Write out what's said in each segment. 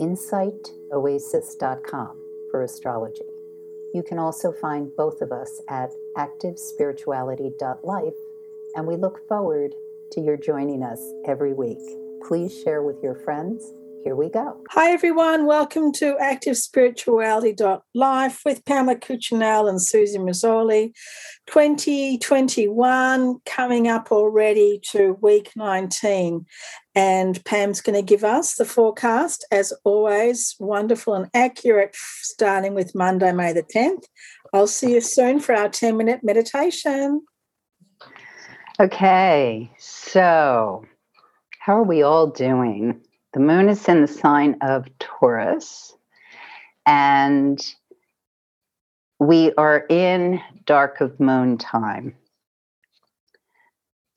insightoasis.com for astrology. You can also find both of us at activespirituality.life, and we look forward to your joining us every week. Please share with your friends. Here we go. Hi, everyone. Welcome to Active ActiveSpirituality.life with Pamela Cuccinell and Susie Mazzoli. 2021 coming up already to week 19. And Pam's going to give us the forecast, as always, wonderful and accurate, starting with Monday, May the 10th. I'll see you soon for our 10 minute meditation. Okay, so how are we all doing? The moon is in the sign of Taurus, and we are in dark of moon time.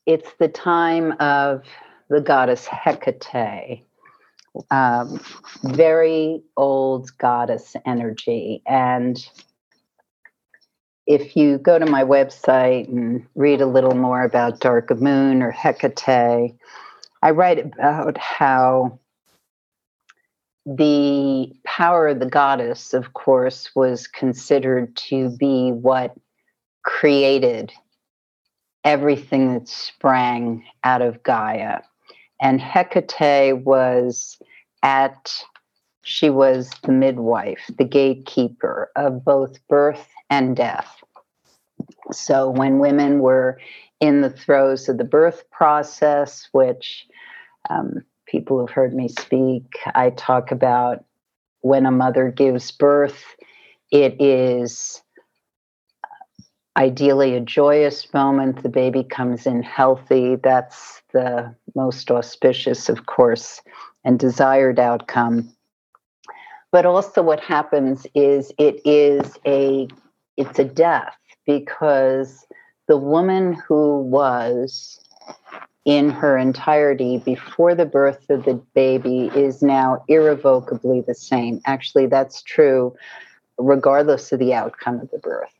It's the time of the goddess Hecate, um, very old goddess energy. And if you go to my website and read a little more about Dark of Moon or Hecate, I write about how the power of the goddess, of course, was considered to be what created everything that sprang out of Gaia and Hecate was at she was the midwife, the gatekeeper of both birth and death. So when women were in the throes of the birth process, which um, people who've heard me speak, I talk about when a mother gives birth, it is ideally a joyous moment. The baby comes in healthy. That's the most auspicious, of course, and desired outcome. But also what happens is it is a it's a death because the woman who was in her entirety before the birth of the baby is now irrevocably the same. Actually, that's true regardless of the outcome of the birth.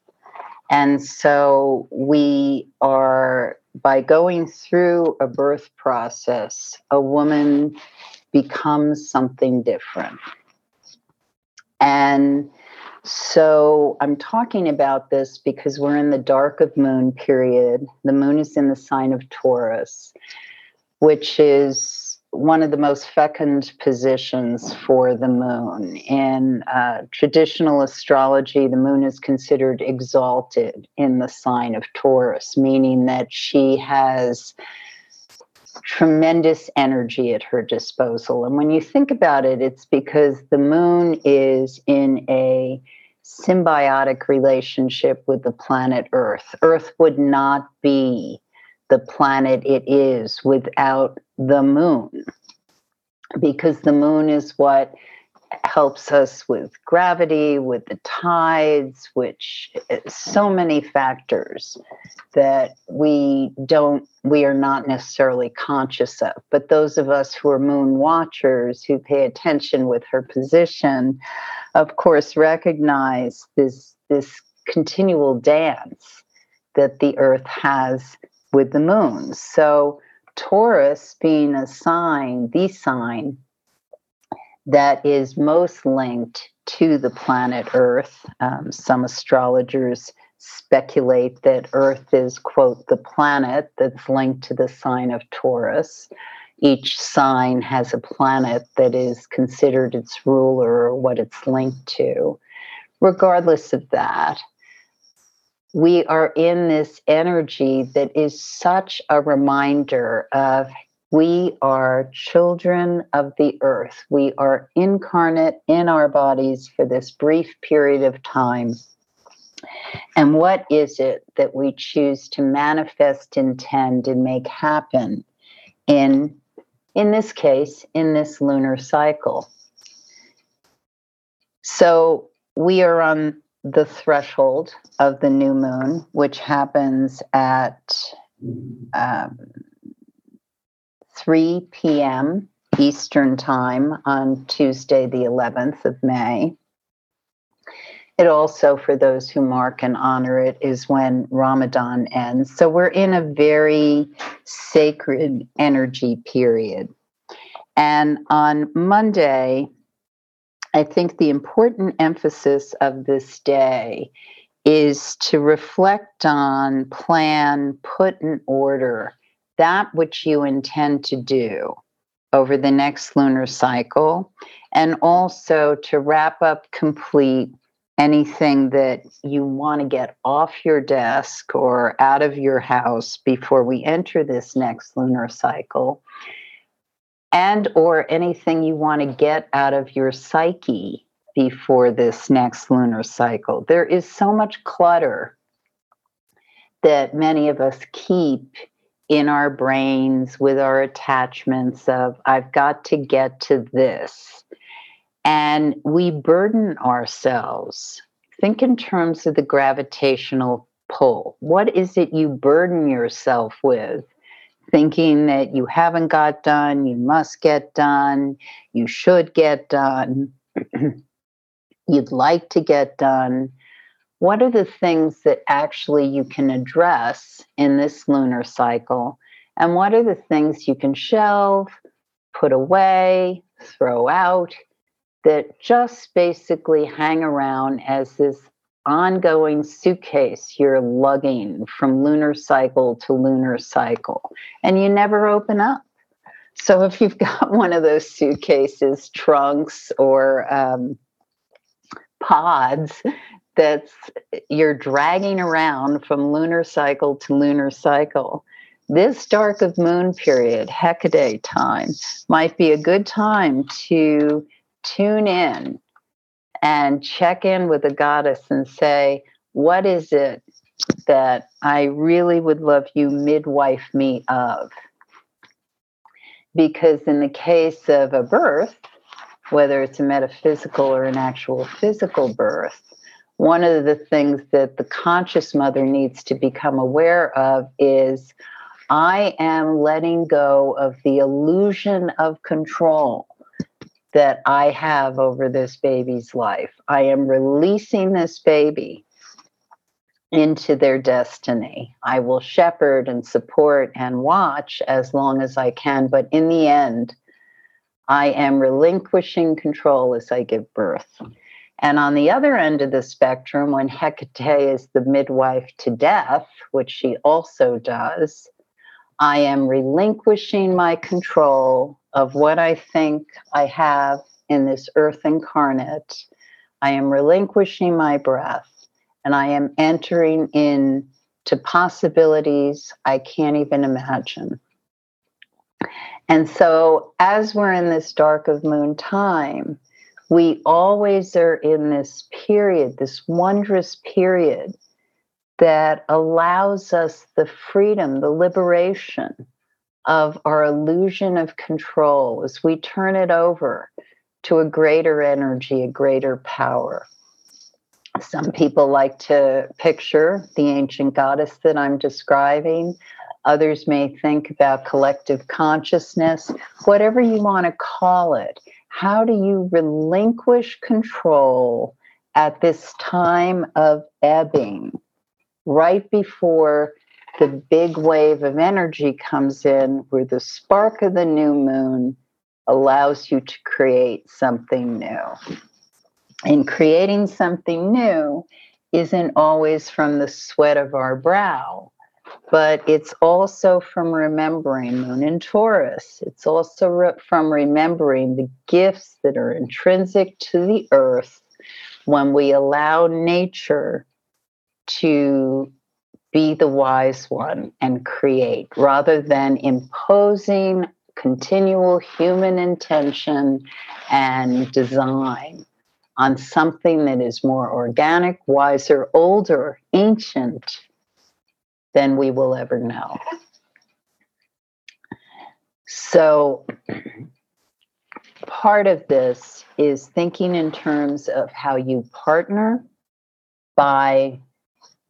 And so we are, by going through a birth process, a woman becomes something different. And so I'm talking about this because we're in the dark of moon period. The moon is in the sign of Taurus, which is one of the most fecund positions for the moon. In uh, traditional astrology, the moon is considered exalted in the sign of Taurus, meaning that she has tremendous energy at her disposal. And when you think about it, it's because the moon is in a symbiotic relationship with the planet Earth. Earth would not be the planet it is without the moon because the moon is what helps us with gravity, with the tides, which eh, so many factors that we don't, we are not necessarily conscious of. But those of us who are moon watchers who pay attention with her position, of course, recognize this, this continual dance that the earth has with the moon. So Taurus being a sign, the sign that is most linked to the planet Earth. Um, some astrologers speculate that Earth is, quote, the planet that's linked to the sign of Taurus. Each sign has a planet that is considered its ruler or what it's linked to. Regardless of that, we are in this energy that is such a reminder of we are children of the earth. We are incarnate in our bodies for this brief period of time. And what is it that we choose to manifest, intend, and make happen in, in this case, in this lunar cycle? So we are on the threshold of the new moon, which happens at um, 3 p.m. Eastern Time on Tuesday, the 11th of May. It also, for those who mark and honor it, is when Ramadan ends. So we're in a very sacred energy period. And on Monday, I think the important emphasis of this day is to reflect on, plan, put in order that which you intend to do over the next lunar cycle, and also to wrap up, complete anything that you want to get off your desk or out of your house before we enter this next lunar cycle and or anything you want to get out of your psyche before this next lunar cycle. There is so much clutter that many of us keep in our brains with our attachments of i've got to get to this and we burden ourselves. Think in terms of the gravitational pull. What is it you burden yourself with? Thinking that you haven't got done, you must get done, you should get done, you'd like to get done. What are the things that actually you can address in this lunar cycle? And what are the things you can shelve, put away, throw out, that just basically hang around as this ongoing suitcase you're lugging from lunar cycle to lunar cycle, and you never open up. So if you've got one of those suitcases, trunks, or um, pods that's eh, you're dragging around from lunar cycle to lunar cycle, this dark of moon period, Hecate time, might be a good time to tune in and check in with the goddess and say, What is it that I really would love you midwife me of? Because in the case of a birth, whether it's a metaphysical or an actual physical birth, one of the things that the conscious mother needs to become aware of is I am letting go of the illusion of control that I have over this baby's life. I am releasing this baby into their destiny. I will shepherd and support and watch as long as I can, but in the end, I am relinquishing control as I give birth. And on the other end of the spectrum, when Hecate is the midwife to death, which she also does, I am relinquishing my control of what I think I have in this earth incarnate. I am relinquishing my breath and I am entering in to possibilities I can't even imagine. And so, as we're in this dark of moon time, we always are in this period, this wondrous period that allows us the freedom, the liberation of our illusion of control as we turn it over to a greater energy, a greater power. Some people like to picture the ancient goddess that I'm describing. Others may think about collective consciousness, whatever you want to call it. How do you relinquish control at this time of ebbing, right before the big wave of energy comes in where the spark of the new moon allows you to create something new. And creating something new isn't always from the sweat of our brow, but it's also from remembering Moon in Taurus. It's also re- from remembering the gifts that are intrinsic to the earth when we allow nature to be the wise one and create rather than imposing continual human intention and design on something that is more organic, wiser, older, ancient than we will ever know. So, part of this is thinking in terms of how you partner by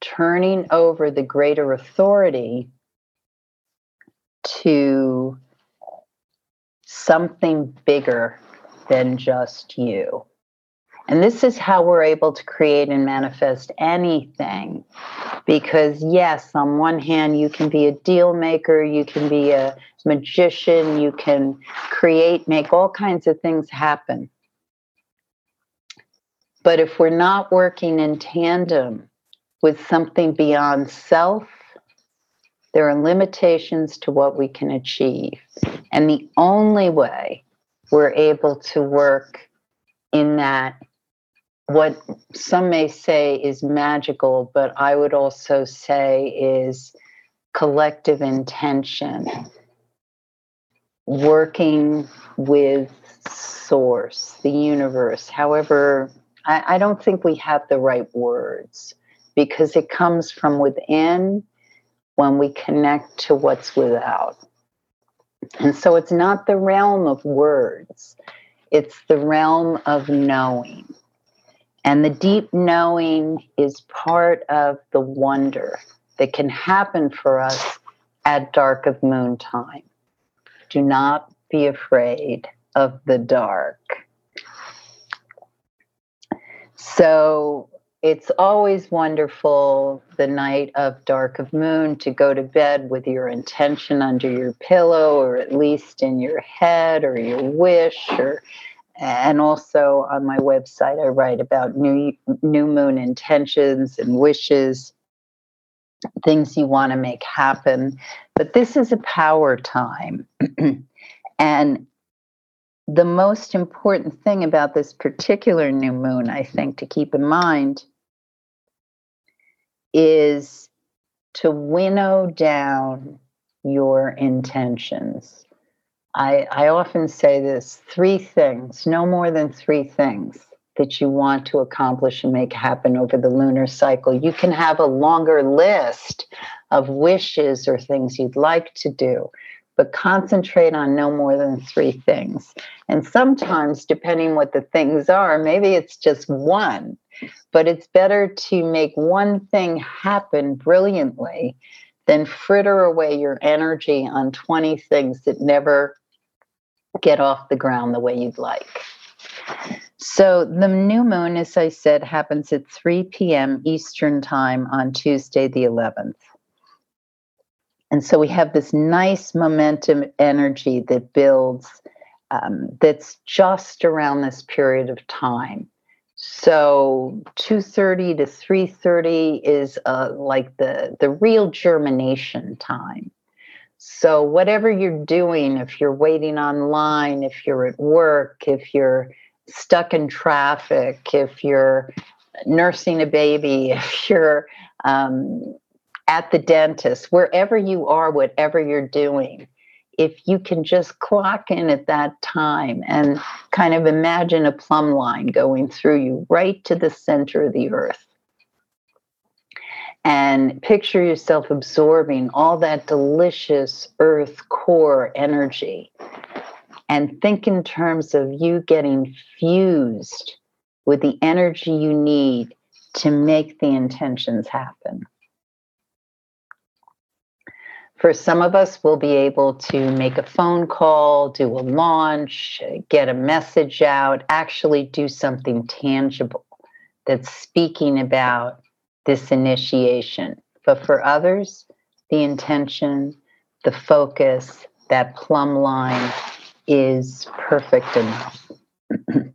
turning over the greater authority to something bigger than just you. And this is how we're able to create and manifest anything. Because, yes, on one hand, you can be a deal maker, you can be a magician, you can create, make all kinds of things happen. But if we're not working in tandem with something beyond self, there are limitations to what we can achieve. And the only way we're able to work in that, what some may say is magical, but I would also say is collective intention, working with source, the universe, however, I, I don't think we have the right words because it comes from within when we connect to what's without. And so it's not the realm of words, it's the realm of knowing. And the deep knowing is part of the wonder that can happen for us at dark of moon time. Do not be afraid of the dark. So it's always wonderful the night of dark of moon to go to bed with your intention under your pillow or at least in your head or your wish or and also on my website i write about new new moon intentions and wishes things you want to make happen but this is a power time and the most important thing about this particular new moon i think to keep in mind is to winnow down your intentions. I, I often say this three things, no more than three things that you want to accomplish and make happen over the lunar cycle. You can have a longer list of wishes or things you'd like to do, but concentrate on no more than three things. And sometimes, depending what the things are, maybe it's just one but it's better to make one thing happen brilliantly than fritter away your energy on 20 things that never get off the ground the way you'd like. So, the new moon, as I said, happens at 3 p.m. Eastern Time on Tuesday, the 11th. And so we have this nice momentum energy that builds um, that's just around this period of time. So 2:30 to 3:30 is uh, like the the real germination time. So whatever you're doing, if you're waiting online, if you're at work, if you're stuck in traffic, if you're nursing a baby, if you're um, at the dentist, wherever you are, whatever you're doing, if you can just clock in at that time and kind of imagine a plumb line going through you right to the center of the earth and picture yourself absorbing all that delicious earth core energy and think in terms of you getting fused with the energy you need to make the intentions happen. For some of us, we'll be able to make a phone call, do a launch, get a message out, actually do something tangible that's speaking about this initiation. But for others, the intention, the focus, that plumb line is perfect enough.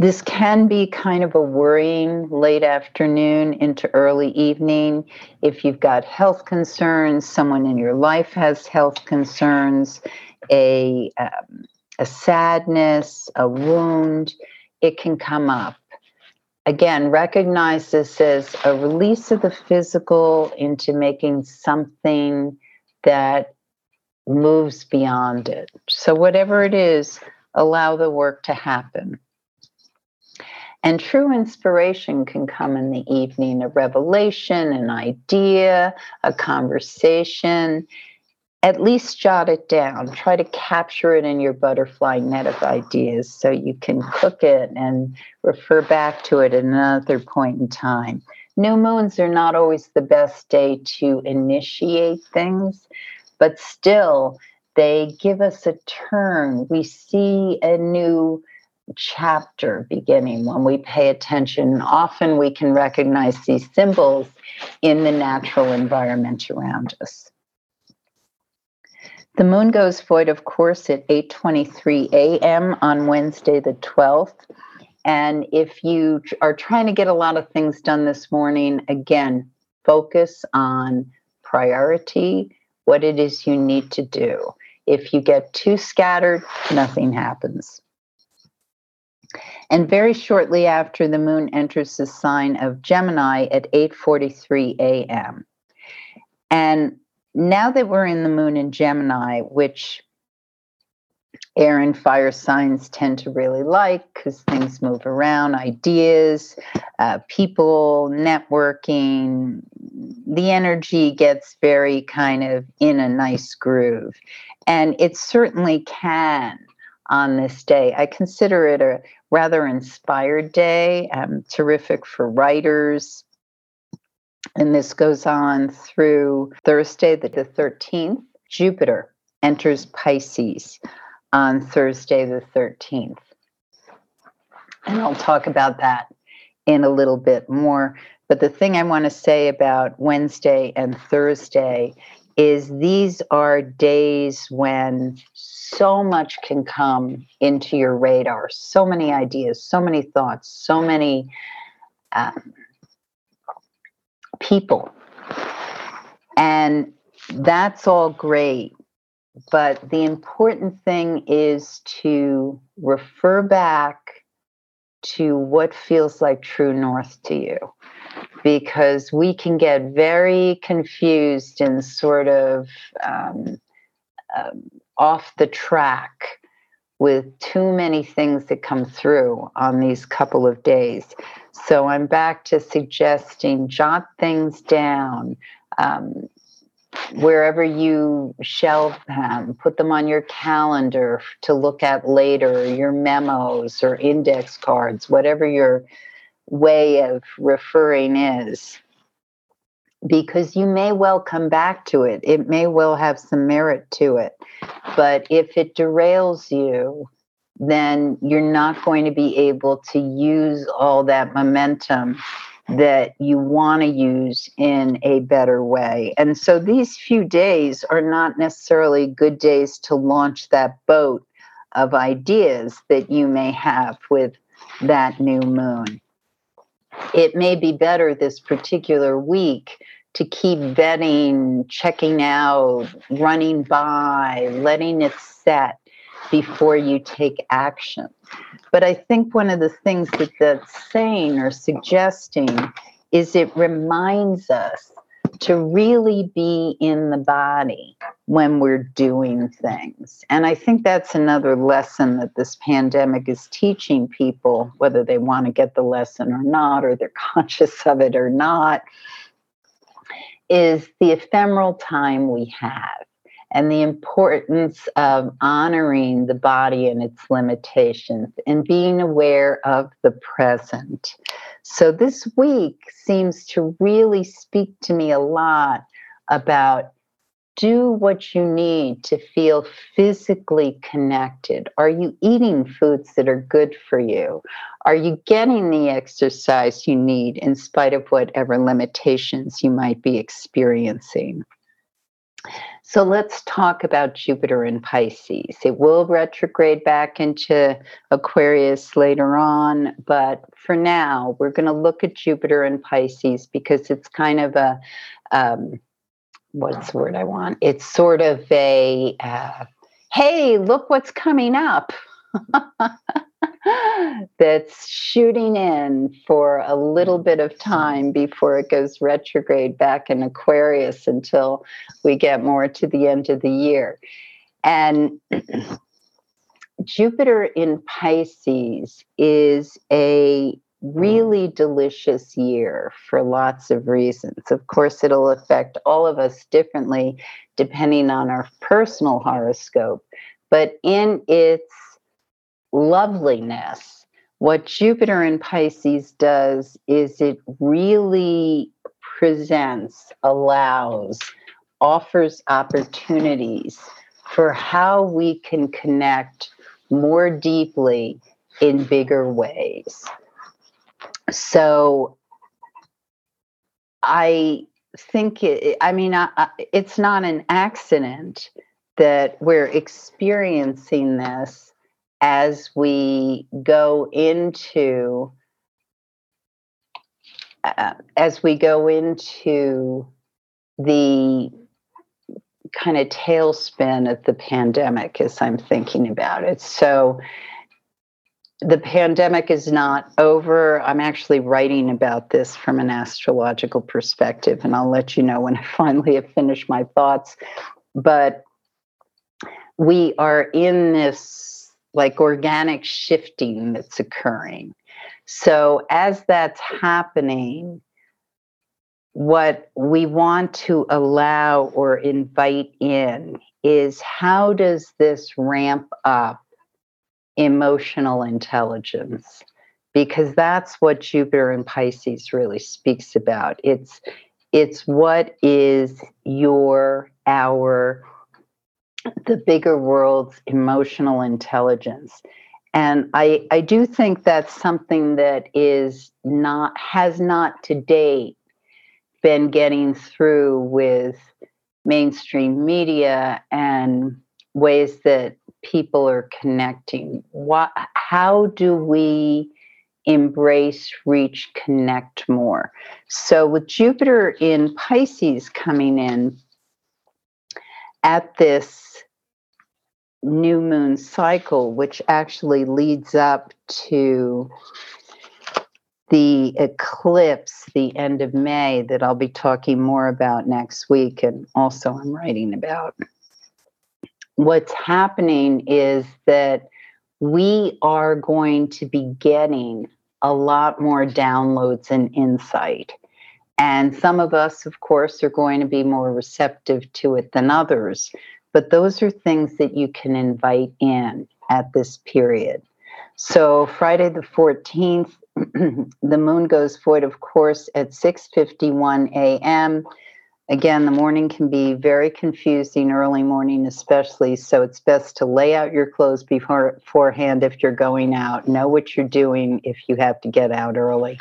This can be kind of a worrying late afternoon into early evening. If you've got health concerns, someone in your life has health concerns, a, um, a sadness, a wound, it can come up. Again, recognize this as a release of the physical into making something that moves beyond it. So, whatever it is, allow the work to happen. And true inspiration can come in the evening a revelation, an idea, a conversation. At least jot it down. Try to capture it in your butterfly net of ideas so you can cook it and refer back to it at another point in time. New moons are not always the best day to initiate things, but still, they give us a turn. We see a new chapter beginning when we pay attention. Often we can recognize these symbols in the natural environment around us. The moon goes void, of course, at 8:23 a.m. on Wednesday, the 12th. And if you are trying to get a lot of things done this morning, again, focus on priority, what it is you need to do. If you get too scattered, nothing happens. And very shortly after the moon enters the sign of Gemini at 8:43 a.m. And now that we're in the moon in Gemini, which air and fire signs tend to really like because things move around, ideas, uh, people, networking, the energy gets very kind of in a nice groove. And it certainly can on this day. I consider it a rather inspired day, um, terrific for writers, and this goes on through Thursday, the 13th. Jupiter enters Pisces on Thursday, the 13th. And I'll talk about that in a little bit more. But the thing I want to say about Wednesday and Thursday is these are days when so much can come into your radar, so many ideas, so many thoughts, so many um, people. And that's all great. But the important thing is to refer back to what feels like true north to you. Because we can get very confused and sort of um, um, off the track with too many things that come through on these couple of days. So I'm back to suggesting jot things down. Um, wherever you shelve them, put them on your calendar to look at later, your memos or index cards, whatever your way of referring is. Because you may well come back to it. It may well have some merit to it. But if it derails you, then you're not going to be able to use all that momentum that you want to use in a better way. And so these few days are not necessarily good days to launch that boat of ideas that you may have with that new moon. It may be better this particular week to keep vetting, checking out, running by, letting it set before you take action. But I think one of the things that that's saying or suggesting is it reminds us to really be in the body when we're doing things. And I think that's another lesson that this pandemic is teaching people, whether they want to get the lesson or not, or they're conscious of it or not, is the ephemeral time we have and the importance of honoring the body and its limitations and being aware of the present. So, this week seems to really speak to me a lot about do what you need to feel physically connected. Are you eating foods that are good for you? Are you getting the exercise you need in spite of whatever limitations you might be experiencing? So let's talk about Jupiter in Pisces. It will retrograde back into Aquarius later on, but for now, we're going to look at Jupiter in Pisces because it's kind of a um, what's the word I want? It's sort of a uh, hey, look what's coming up. that's shooting in for a little bit of time before it goes retrograde back in Aquarius until we get more to the end of the year. And Jupiter in Pisces is a really delicious year for lots of reasons. Of course, it'll affect all of us differently depending on our personal horoscope, but in its loveliness, what Jupiter in Pisces does is it really presents, allows, offers opportunities for how we can connect more deeply in bigger ways. So I think it, I mean, I, it's not an accident that we're experiencing this as we go into uh, as we go into the kind of tailspin of the pandemic as I'm thinking about it. So the pandemic is not over. I'm actually writing about this from an astrological perspective, and I'll let you know when I finally have finished my thoughts. But we are in this like organic shifting that's occurring. So, as that's happening, what we want to allow or invite in is how does this ramp up emotional intelligence because that's what Jupiter and Pisces really speaks about. It's it's what is your our the bigger world's emotional intelligence. And I, I do think that's something that is not has not to date been getting through with mainstream media and ways that people are connecting? What, how do we embrace, reach, connect more? So, with Jupiter in Pisces coming in at this new moon cycle, which actually leads up to the eclipse, the end of May, that I'll be talking more about next week, and also I'm writing about what's happening is that we are going to be getting a lot more downloads and insight. And some of us, of course, are going to be more receptive to it than others. But those are things that you can invite in at this period. So Friday the 14th, the moon goes void of course at 6:51 a.m. Again, the morning can be very confusing, early morning especially. So it's best to lay out your clothes before, beforehand if you're going out. Know what you're doing if you have to get out early.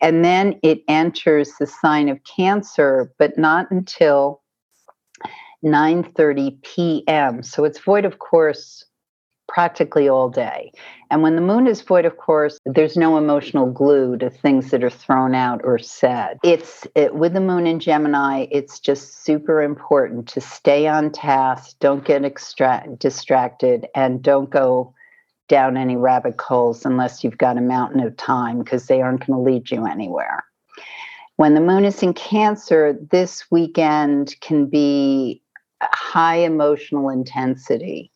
And then it enters the sign of Cancer, but not until 9:30 p.m. So it's void of course practically all day. And when the moon is void, of course, there's no emotional glue to things that are thrown out or said. It's it, with the moon in Gemini, it's just super important to stay on task, don't get extra- distracted, and don't go down any rabbit holes unless you've got a mountain of time because they aren't going to lead you anywhere. When the moon is in Cancer, this weekend can be high emotional intensity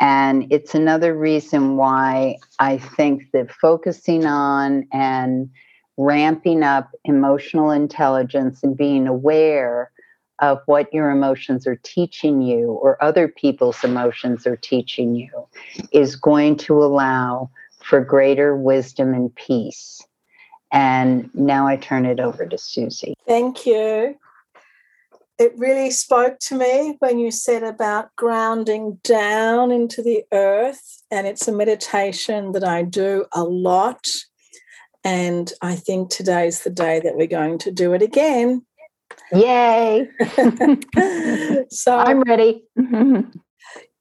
and it's another reason why I think that focusing on and ramping up emotional intelligence and being aware of what your emotions are teaching you or other people's emotions are teaching you is going to allow for greater wisdom and peace. And now I turn it over to Susie. Thank you it really spoke to me when you said about grounding down into the earth. And it's a meditation that I do a lot. And I think today's the day that we're going to do it again. Yay. so I'm ready.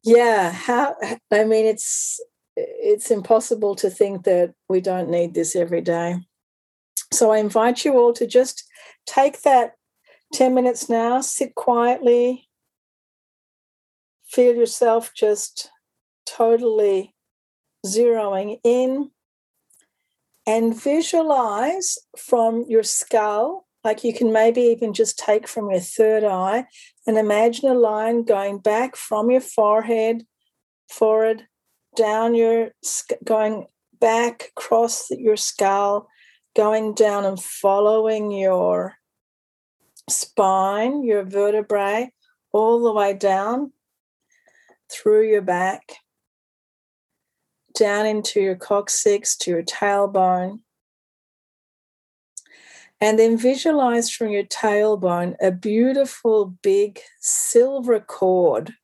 yeah. How I mean it's it's impossible to think that we don't need this every day. So I invite you all to just take that 10 minutes now, sit quietly, feel yourself just totally zeroing in and visualize from your skull, like you can maybe even just take from your third eye and imagine a line going back from your forehead, forward, down your, going back across your skull, going down and following your spine, your vertebrae, all the way down through your back, down into your coccyx, to your tailbone. And then visualize from your tailbone a beautiful big silver cord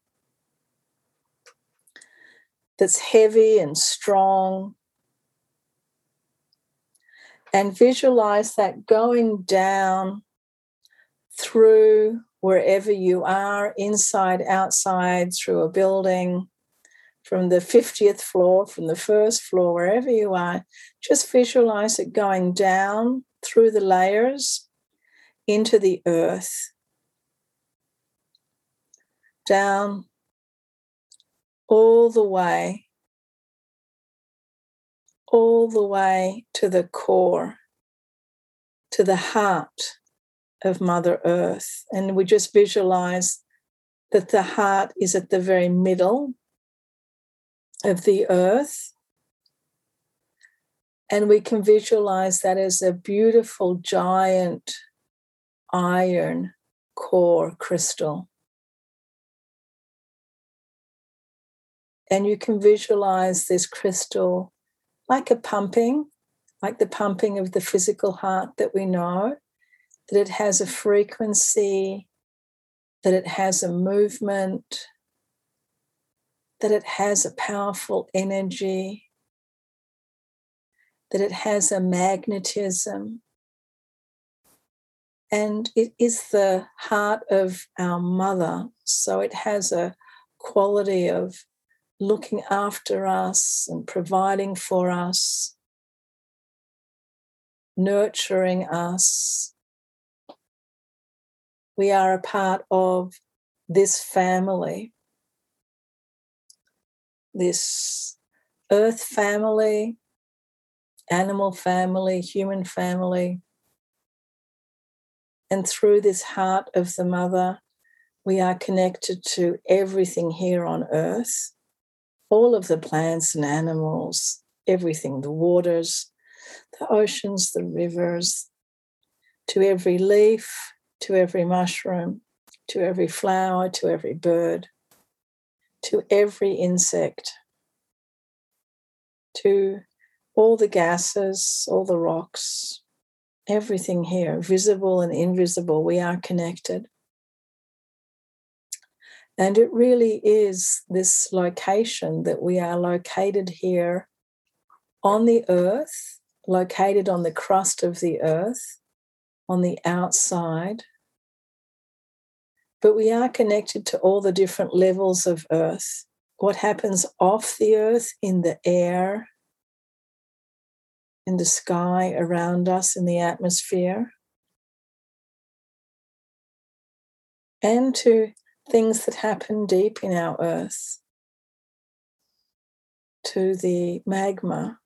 that's heavy and strong. And visualize that going down through wherever you are, inside, outside, through a building, from the 50th floor, from the first floor, wherever you are. Just visualize it going down through the layers into the earth, down all the way, all the way to the core, to the heart of Mother Earth. And we just visualize that the heart is at the very middle of the earth. And we can visualize that as a beautiful giant iron core crystal. And you can visualize this crystal like a pumping, like the pumping of the physical heart that we know, that it has a frequency, that it has a movement, that it has a powerful energy, that it has a magnetism. And it is the heart of our mother. So it has a quality of looking after us and providing for us, nurturing us. We are a part of this family, this earth family, animal family, human family. And through this heart of the mother, we are connected to everything here on earth all of the plants and animals, everything, the waters, the oceans, the rivers, to every leaf, to every mushroom, to every flower, to every bird, to every insect, to all the gases, all the rocks, everything here, visible and invisible, we are connected. And it really is this location that we are located here on the earth, located on the crust of the earth, on the outside. But we are connected to all the different levels of earth. What happens off the earth, in the air, in the sky around us, in the atmosphere. And to things that happen deep in our earth, to the magma,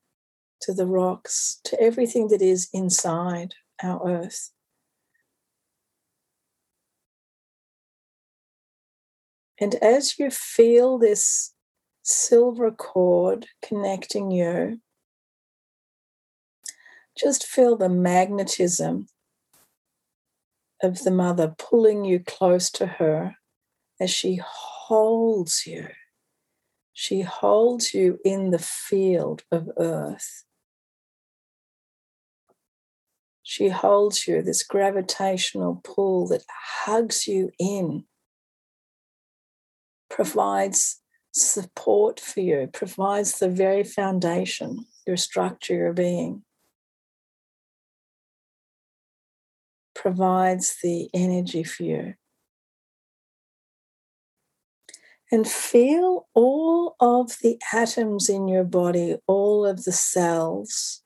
to the rocks, to everything that is inside our earth. And as you feel this silver cord connecting you, just feel the magnetism of the mother pulling you close to her as she holds you. She holds you in the field of earth. She holds you, this gravitational pull that hugs you in, provides support for you, provides the very foundation, your structure, your being, provides the energy for you and feel all of the atoms in your body, all of the cells,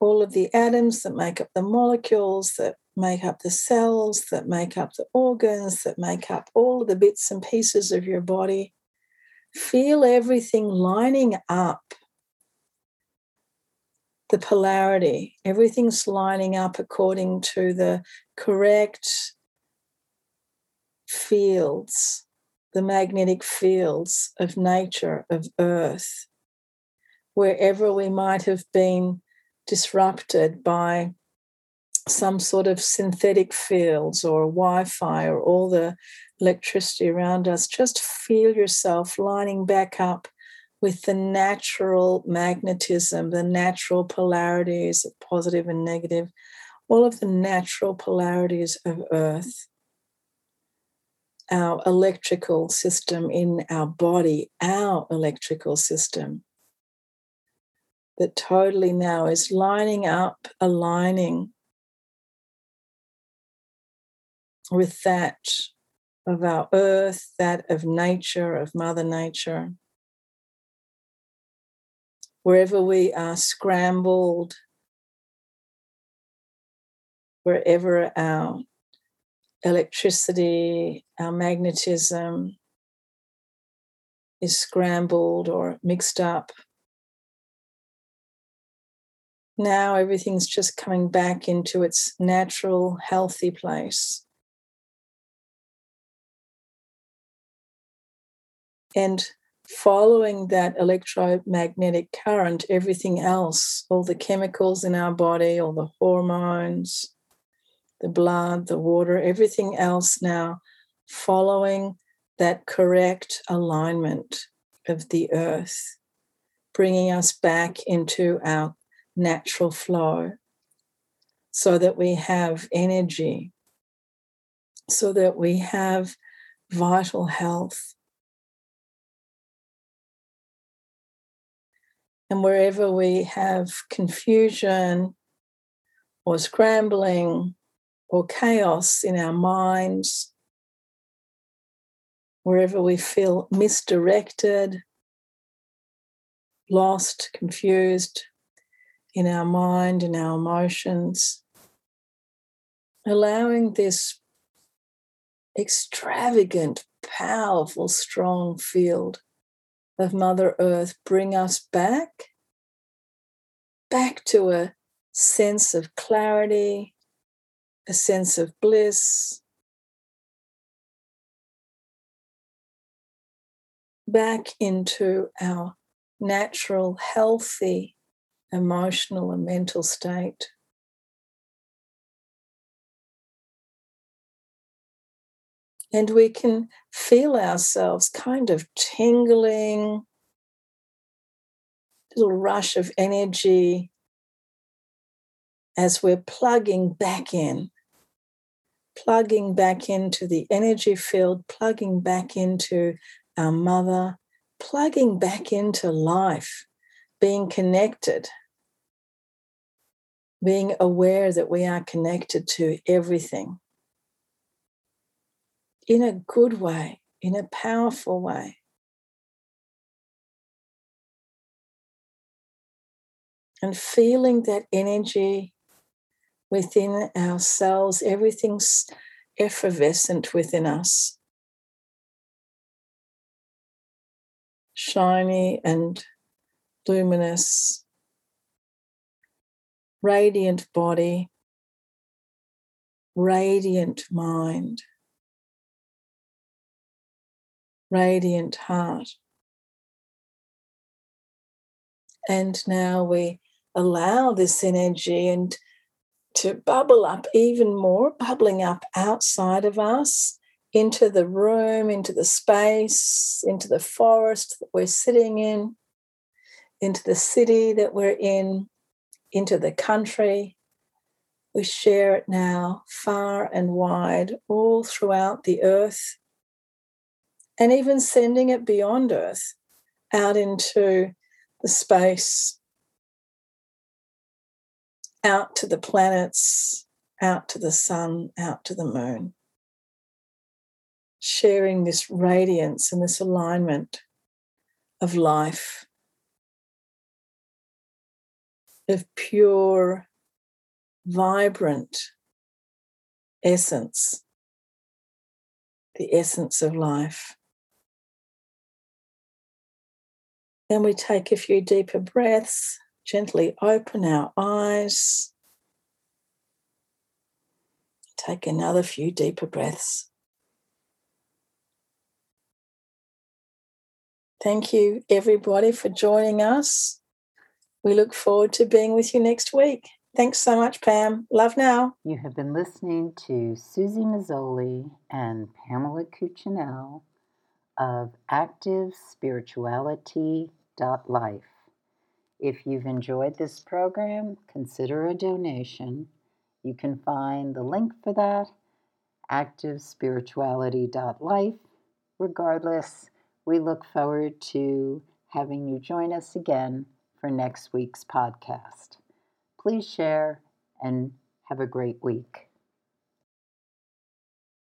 all of the atoms that make up the molecules, that make up the cells, that make up the organs, that make up all of the bits and pieces of your body. Feel everything lining up. The polarity, everything's lining up according to the correct fields the magnetic fields of nature, of earth. wherever we might have been disrupted by some sort of synthetic fields or Wi Fi or all the electricity around us, just feel yourself lining back up with the natural magnetism, the natural polarities positive and negative, all of the natural polarities of Earth. Our electrical system in our body, our electrical system, that totally now is lining up, aligning with that of our earth, that of nature, of Mother Nature. Wherever we are scrambled, wherever our electricity, our magnetism is scrambled or mixed up. Now everything's just coming back into its natural, healthy place. And following that electromagnetic current, everything else, all the chemicals in our body, all the hormones, the blood, the water, everything else now following that correct alignment of the earth, bringing us back into our natural flow so that we have energy, so that we have vital health, And wherever we have confusion or scrambling or chaos in our minds, wherever we feel misdirected, lost, confused in our mind, in our emotions, allowing this extravagant, powerful, strong field of Mother Earth bring us back, back to a sense of clarity, a sense of bliss, back into our natural, healthy emotional and mental state. And we can feel ourselves kind of tingling, little rush of energy as we're plugging back in, plugging back into the energy field, plugging back into our mother, plugging back into life, being connected, being aware that we are connected to everything in a good way, in a powerful way. And feeling that energy within ourselves, everything's effervescent within us, shiny and luminous, radiant body, radiant mind radiant heart. And now we allow this energy and to bubble up even more, bubbling up outside of us into the room, into the space, into the forest that we're sitting in, into the city that we're in, into the country. We share it now far and wide, all throughout the earth and even sending it beyond Earth out into the space, out to the planets, out to the sun, out to the moon. Sharing this radiance and this alignment of life, of pure, vibrant essence, the essence of life. Then we take a few deeper breaths, gently open our eyes. Take another few deeper breaths. Thank you, everybody, for joining us we look forward to being with you next week. Thanks so much, Pam. Love now. You have been listening to Susie Mazzoli and Pamela Cuccinell of ActiveSpirituality.life. If you've enjoyed this program, consider a donation. You can find the link for that activespirituality.life. Regardless, we look forward to having you join us again for next week's podcast. Please share and have a great week.